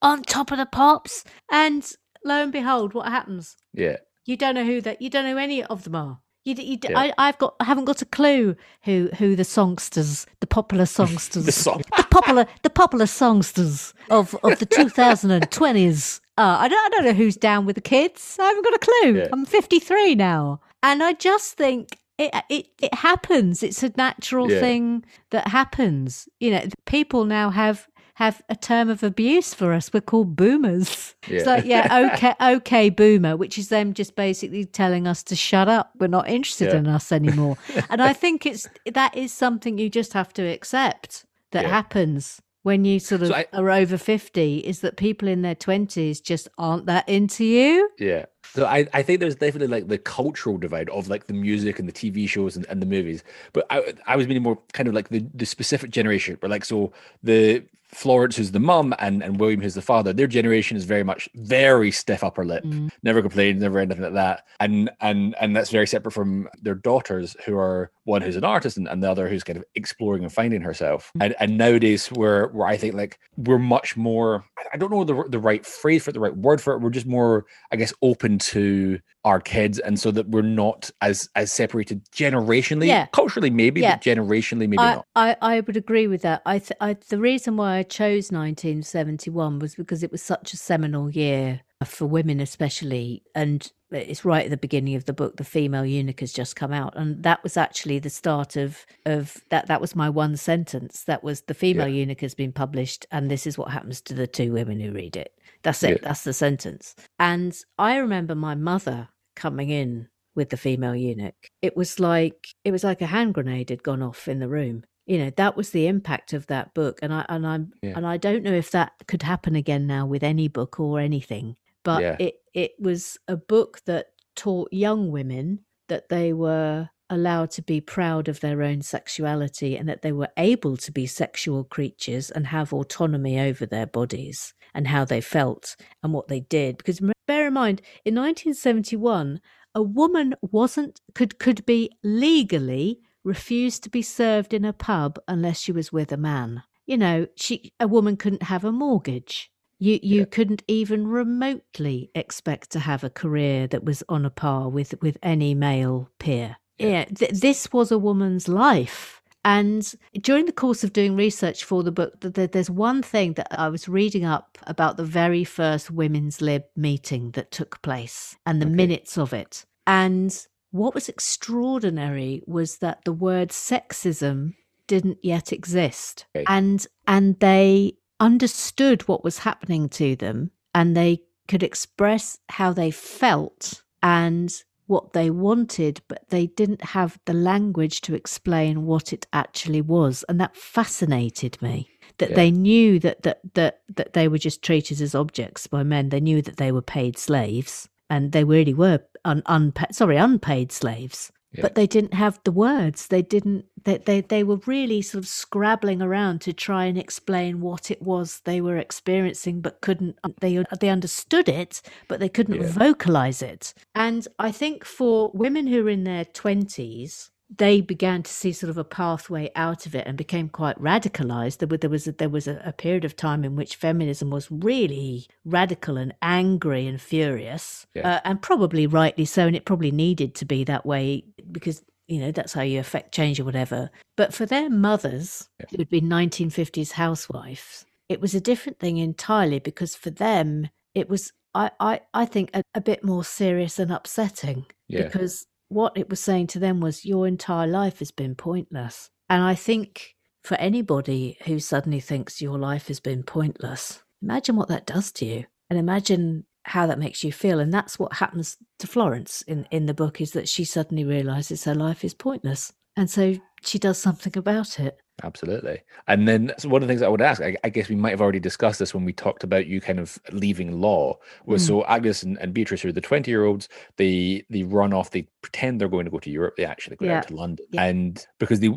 on top of the pops. And lo and behold, what happens? yeah You don't know who that you don't know who any of them are. You, you, yeah. I, have got, I haven't got a clue who who the songsters, the popular songsters, the, song. the popular, the popular songsters of of the 2020s. Uh, I don't, I don't know who's down with the kids. I haven't got a clue. Yeah. I'm 53 now, and I just think it it it happens. It's a natural yeah. thing that happens. You know, people now have have a term of abuse for us. We're called boomers. Yeah. It's like, yeah, okay, okay, boomer, which is them just basically telling us to shut up. We're not interested yeah. in us anymore. and I think it's that is something you just have to accept that yeah. happens when you sort of so I, are over 50 is that people in their 20s just aren't that into you. Yeah. So I, I think there's definitely like the cultural divide of like the music and the TV shows and, and the movies. But I I was meaning more kind of like the, the specific generation where like so the Florence, who's the mum, and, and William, who's the father, their generation is very much very stiff upper lip, mm. never complain, never anything like that, and and and that's very separate from their daughters, who are one who's an artist and, and the other who's kind of exploring and finding herself. Mm. And and nowadays, where where I think like we're much more, I don't know the the right phrase for it, the right word for it. We're just more, I guess, open to our kids, and so that we're not as as separated generationally, yeah. culturally maybe, yeah. but generationally maybe I, not. I I would agree with that. I, th- I the reason why I chose 1971 was because it was such a seminal year Uh, for women, especially. And uh, it's right at the beginning of the book. The female eunuch has just come out, and that was actually the start of of that. That was my one sentence. That was the female yeah. eunuch has been published, and this is what happens to the two women who read it. That's it. Yeah. That's the sentence. And I remember my mother coming in with the female eunuch. It was like it was like a hand grenade had gone off in the room you know that was the impact of that book and i and i'm yeah. and i don't know if that could happen again now with any book or anything but yeah. it it was a book that taught young women that they were allowed to be proud of their own sexuality and that they were able to be sexual creatures and have autonomy over their bodies and how they felt and what they did because bear in mind in 1971 a woman wasn't could could be legally refused to be served in a pub unless she was with a man. You know, she a woman couldn't have a mortgage. You you yeah. couldn't even remotely expect to have a career that was on a par with with any male peer. Yeah, yeah th- this was a woman's life. And during the course of doing research for the book, there's one thing that I was reading up about the very first women's lib meeting that took place and the okay. minutes of it. And what was extraordinary was that the word sexism didn't yet exist. Okay. And and they understood what was happening to them and they could express how they felt and what they wanted, but they didn't have the language to explain what it actually was. And that fascinated me. That yeah. they knew that, that that that they were just treated as objects by men. They knew that they were paid slaves and they really were un, unpaid, sorry, unpaid slaves. Yeah. But they didn't have the words. They didn't. They, they they were really sort of scrabbling around to try and explain what it was they were experiencing, but couldn't. They they understood it, but they couldn't yeah. vocalize it. And I think for women who are in their twenties, they began to see sort of a pathway out of it and became quite radicalized. There, there was a, there was a, a, period of time in which feminism was really radical and angry and furious, yeah. uh, and probably rightly so. And it probably needed to be that way because you know that's how you affect change or whatever. But for their mothers, yeah. who had been 1950s housewives, it was a different thing entirely because for them it was I, I, I think a, a bit more serious and upsetting yeah. because what it was saying to them was your entire life has been pointless. And I think for anybody who suddenly thinks your life has been pointless, imagine what that does to you and imagine how that makes you feel. And that's what happens to Florence in, in the book is that she suddenly realizes her life is pointless. And so she does something about it. Absolutely. And then so one of the things I would ask, I, I, guess we might have already discussed this when we talked about you kind of leaving law, was mm. so Agnes and, and, Beatrice are the 20 year olds, they they run off, they pretend they're going to go to Europe, they actually go yeah. out to London. Yeah. And because they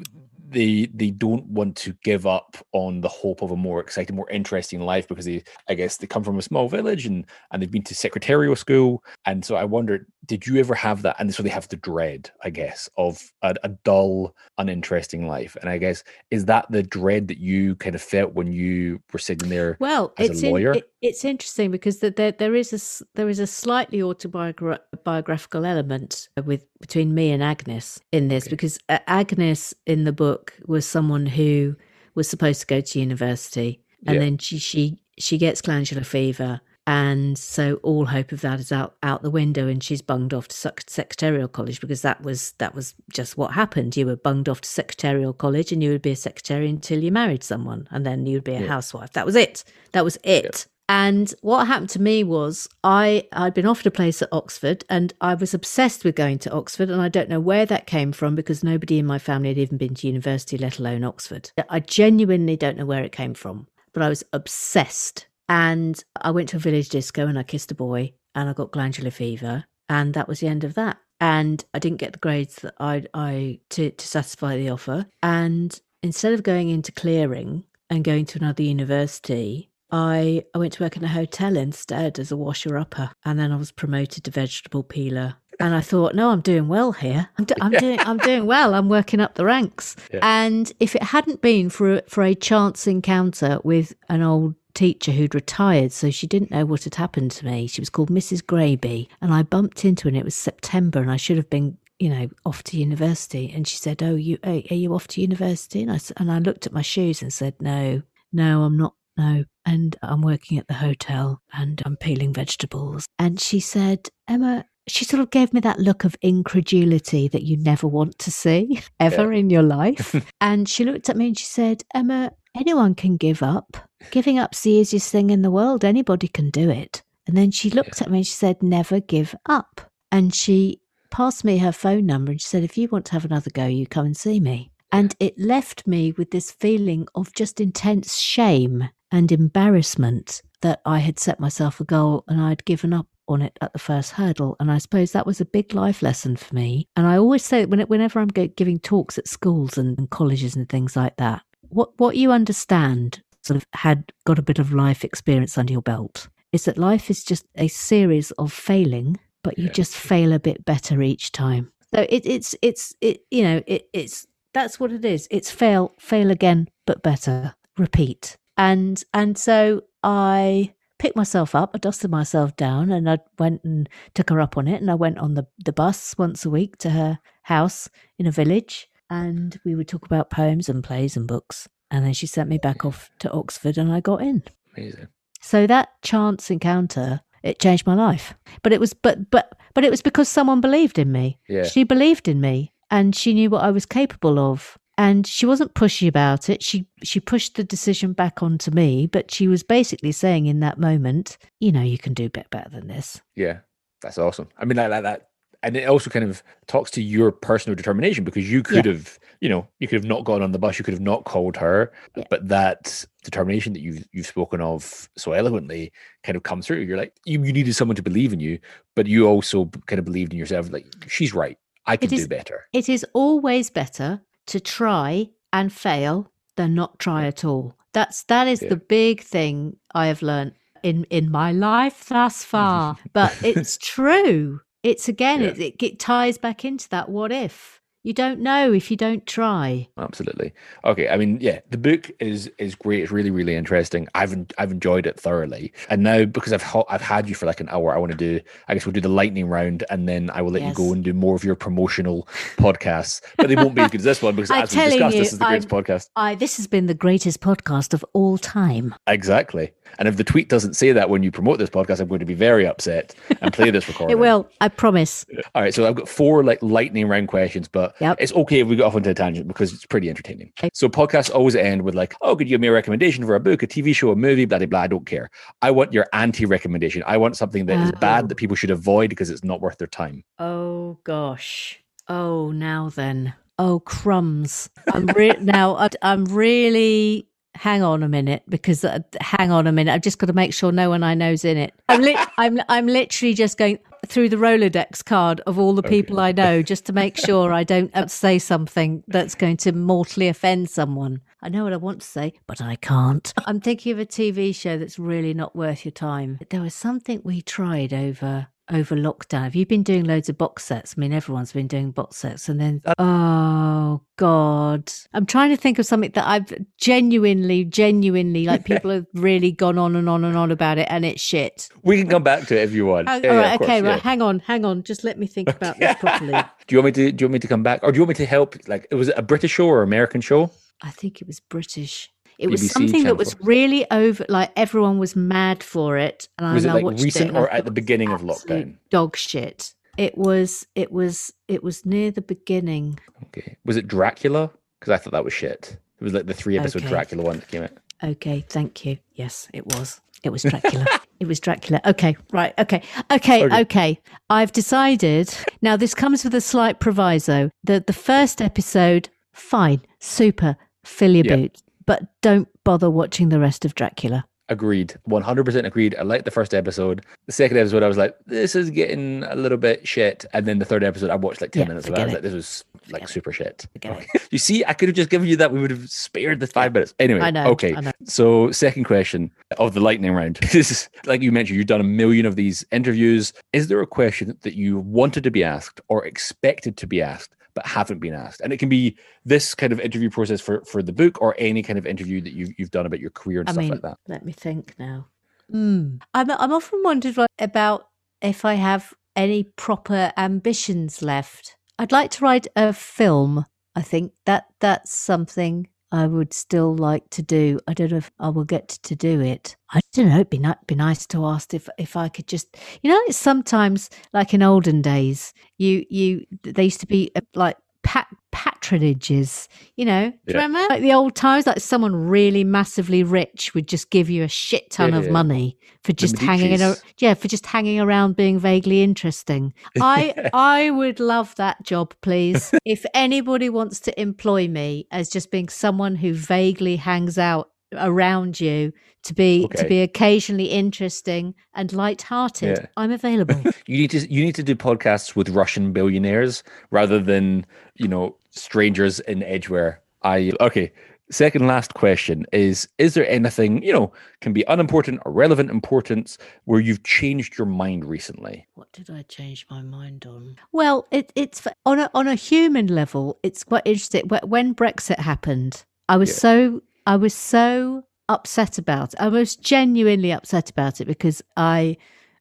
they they don't want to give up on the hope of a more exciting, more interesting life because they, I guess, they come from a small village and and they've been to secretarial school, and so I wonder, did you ever have that? And so they have the dread, I guess, of a, a dull, uninteresting life, and I guess is that the dread that you kind of felt when you were sitting there? Well, as it's a lawyer. In, it, it's interesting because that there there is a there is a slightly autobiographical element with between me and Agnes in this okay. because uh, Agnes in the book was someone who was supposed to go to university. And yeah. then she she she gets glandular fever. And so all hope of that is out out the window. And she's bunged off to secretarial college because that was that was just what happened. You were bunged off to secretarial college and you would be a secretary until you married someone. And then you'd be a yeah. housewife. That was it. That was it and what happened to me was I I'd been offered a place at Oxford and I was obsessed with going to Oxford and I don't know where that came from because nobody in my family had even been to university let alone Oxford. I genuinely don't know where it came from, but I was obsessed. And I went to a village disco and I kissed a boy and I got glandular fever and that was the end of that. And I didn't get the grades that I I to, to satisfy the offer and instead of going into clearing and going to another university, I, I went to work in a hotel instead as a washer upper, and then I was promoted to vegetable peeler. And I thought, no, I'm doing well here. I'm, do- I'm yeah. doing I'm doing well. I'm working up the ranks. Yeah. And if it hadn't been for for a chance encounter with an old teacher who'd retired, so she didn't know what had happened to me. She was called Mrs. Graby, and I bumped into her. and It was September, and I should have been you know, off to university. And she said, "Oh, you are you off to university?" And I and I looked at my shoes and said, "No, no, I'm not no. And I'm working at the hotel and I'm peeling vegetables. And she said, Emma, she sort of gave me that look of incredulity that you never want to see ever yeah. in your life. and she looked at me and she said, Emma, anyone can give up. Giving up's the easiest thing in the world. Anybody can do it. And then she looked yeah. at me and she said, Never give up. And she passed me her phone number and she said, If you want to have another go, you come and see me. And it left me with this feeling of just intense shame and embarrassment that I had set myself a goal and I'd given up on it at the first hurdle. And I suppose that was a big life lesson for me. And I always say when, whenever I'm giving talks at schools and, and colleges and things like that, what, what you understand, sort of had got a bit of life experience under your belt, is that life is just a series of failing, but you yeah. just fail a bit better each time. So it, it's it's it you know it, it's that's what it is. It's fail fail again, but better. Repeat and and so I picked myself up, I dusted myself down, and I went and took her up on it. And I went on the the bus once a week to her house in a village, and we would talk about poems and plays and books. And then she sent me back off to Oxford, and I got in. Amazing. So that chance encounter it changed my life. But it was but but but it was because someone believed in me. Yeah. She believed in me and she knew what I was capable of and she wasn't pushy about it. She she pushed the decision back onto me but she was basically saying in that moment you know you can do bit better than this. Yeah that's awesome. I mean like, like that and it also kind of talks to your personal determination because you could yeah. have you know you could have not gone on the bus you could have not called her yeah. but that determination that you've you've spoken of so eloquently kind of comes through. You're like you, you needed someone to believe in you but you also kind of believed in yourself like she's right i can do better. it is always better to try and fail than not try at all. That's that is yeah. the big thing I have learned in in my life thus far. but it's true. It's again, yeah. it, it, it ties back into that what if. You don't know if you don't try. Absolutely. Okay. I mean, yeah, the book is is great. It's really really interesting. I've I've enjoyed it thoroughly. And now because I've I've had you for like an hour, I want to do. I guess we'll do the lightning round, and then I will let yes. you go and do more of your promotional podcasts. But they won't be as good as this one because as we discussed, you, this is the greatest I'm, podcast. I this has been the greatest podcast of all time. Exactly. And if the tweet doesn't say that when you promote this podcast, I'm going to be very upset and play this recording. it will. I promise. All right. So I've got four like lightning round questions, but yep. it's okay if we go off into a tangent because it's pretty entertaining. Okay. So podcasts always end with like, oh, could you give me a recommendation for a book, a TV show, a movie, blah, blah, blah. I don't care. I want your anti recommendation. I want something that oh. is bad that people should avoid because it's not worth their time. Oh, gosh. Oh, now then. Oh, crumbs. I'm re- now I'm really hang on a minute because uh, hang on a minute i've just got to make sure no one i know's in it i'm li- i'm i'm literally just going through the Rolodex card of all the people I know just to make sure I don't uh, say something that's going to mortally offend someone. I know what I want to say, but I can't. I'm thinking of a TV show that's really not worth your time. There was something we tried over over lockdown. Have you been doing loads of box sets? I mean, everyone's been doing box sets, and then uh, oh god, I'm trying to think of something that I've genuinely, genuinely like. People have really gone on and on and on about it, and it's shit. We can come back to it if you want. Oh, yeah, all right, okay, course, right. Yeah. Hang on, hang on. Just let me think about this properly. do you want me to? Do you want me to come back, or do you want me to help? Like, was it a British show or American show? I think it was British. It was BBC something that was really over, like everyone was mad for it. And was I, it like recent it or at the beginning of lockdown? Dog shit. It was. It was. It was near the beginning. Okay. Was it Dracula? Because I thought that was shit. It was like the three episode okay. Dracula one that came out. Okay. Thank you. Yes, it was. It was Dracula. it was Dracula. Okay, right. Okay. Okay, okay. Okay. I've decided. Now this comes with a slight proviso. The the first episode, fine, super, fill your yep. boots but don't bother watching the rest of Dracula. Agreed. 100% agreed. I liked the first episode. The second episode, I was like, this is getting a little bit shit. And then the third episode, I watched like 10 yeah, minutes of it. I was like, this was like super shit. you see, I could have just given you that. We would have spared the five minutes. Anyway, I know, okay. I know. So, second question of the lightning round. this is like you mentioned, you've done a million of these interviews. Is there a question that you wanted to be asked or expected to be asked but haven't been asked. And it can be this kind of interview process for for the book or any kind of interview that you've you've done about your career and I stuff mean, like that. Let me think now. Mm. I'm I'm often wondered about if I have any proper ambitions left. I'd like to write a film. I think that that's something I would still like to do. I don't know if I will get to do it. I don't know. It'd be, be nice to ask if if I could just, you know, it's sometimes like in olden days, you you they used to be uh, like pat, patronages. You know, do yeah. you remember like the old times? Like someone really massively rich would just give you a shit ton yeah, of yeah. money for just hanging in a, yeah for just hanging around being vaguely interesting. I I would love that job, please. if anybody wants to employ me as just being someone who vaguely hangs out around you to be okay. to be occasionally interesting and light-hearted i'm available you need to you need to do podcasts with russian billionaires rather than you know strangers in Edgware i okay second last question is is there anything you know can be unimportant or relevant importance where you've changed your mind recently? What did i change my mind on? Well it, it's on a on a human level it's quite interesting. When brexit happened i was yeah. so i was so upset about it. I was genuinely upset about it because i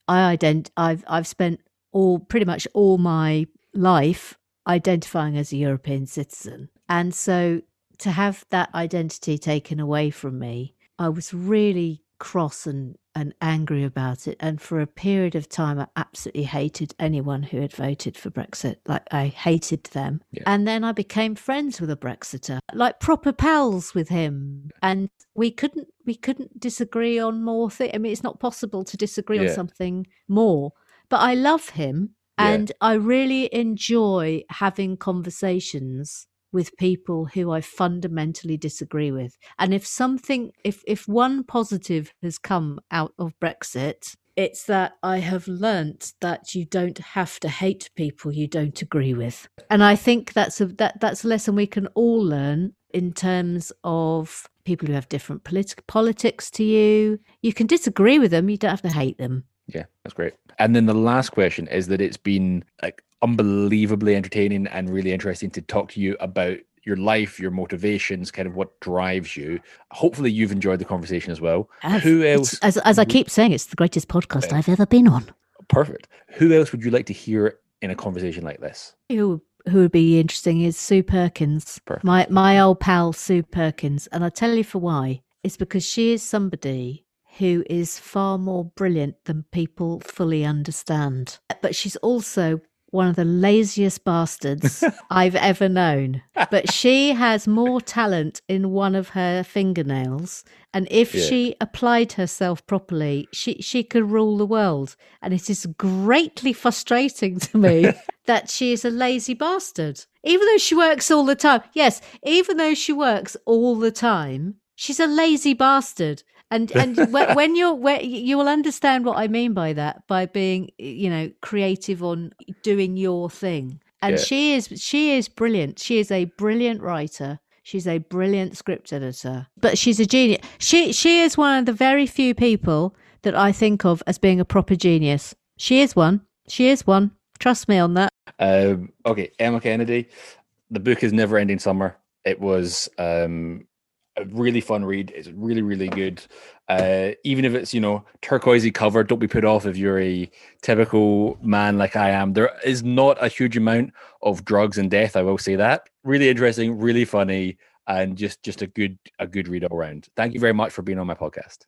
i ident i've i've spent all pretty much all my life identifying as a european citizen. And so to have that identity taken away from me, I was really cross and, and angry about it. And for a period of time, I absolutely hated anyone who had voted for Brexit. Like, I hated them. Yeah. And then I became friends with a Brexiter, like proper pals with him. And we couldn't we couldn't disagree on more things. I mean, it's not possible to disagree yeah. on something more. But I love him. And yeah. I really enjoy having conversations with people who I fundamentally disagree with. And if something, if, if one positive has come out of Brexit, it's that I have learnt that you don't have to hate people you don't agree with. And I think that's a that that's a lesson we can all learn in terms of people who have different politi- politics to you. You can disagree with them, you don't have to hate them. Yeah, that's great. And then the last question is that it's been like unbelievably entertaining and really interesting to talk to you about your life, your motivations, kind of what drives you. Hopefully, you've enjoyed the conversation as well. As, Who else? As, as I keep saying, it's the greatest podcast I've ever been on. Perfect. Who else would you like to hear in a conversation like this? Who who would be interesting is Sue Perkins, Perfect. my my old pal Sue Perkins, and I'll tell you for why. It's because she is somebody who is far more brilliant than people fully understand. But she's also one of the laziest bastards I've ever known. But she has more talent in one of her fingernails. And if yeah. she applied herself properly, she, she could rule the world. And it is greatly frustrating to me that she is a lazy bastard. Even though she works all the time. Yes, even though she works all the time, she's a lazy bastard And and when you're where you will understand what I mean by that by being you know creative on doing your thing. And yeah. she is she is brilliant. She is a brilliant writer. She's a brilliant script editor. But she's a genius. She she is one of the very few people that I think of as being a proper genius. She is one. She is one. Trust me on that. Um, okay, Emma Kennedy. The book is Neverending Summer. It was um, a really fun read. It's really, really good. Uh, even if it's you know turquoisey cover, don't be put off if you're a typical man like I am. There is not a huge amount of drugs and death. I will say that. Really interesting, really funny, and just just a good a good read all around. Thank you very much for being on my podcast.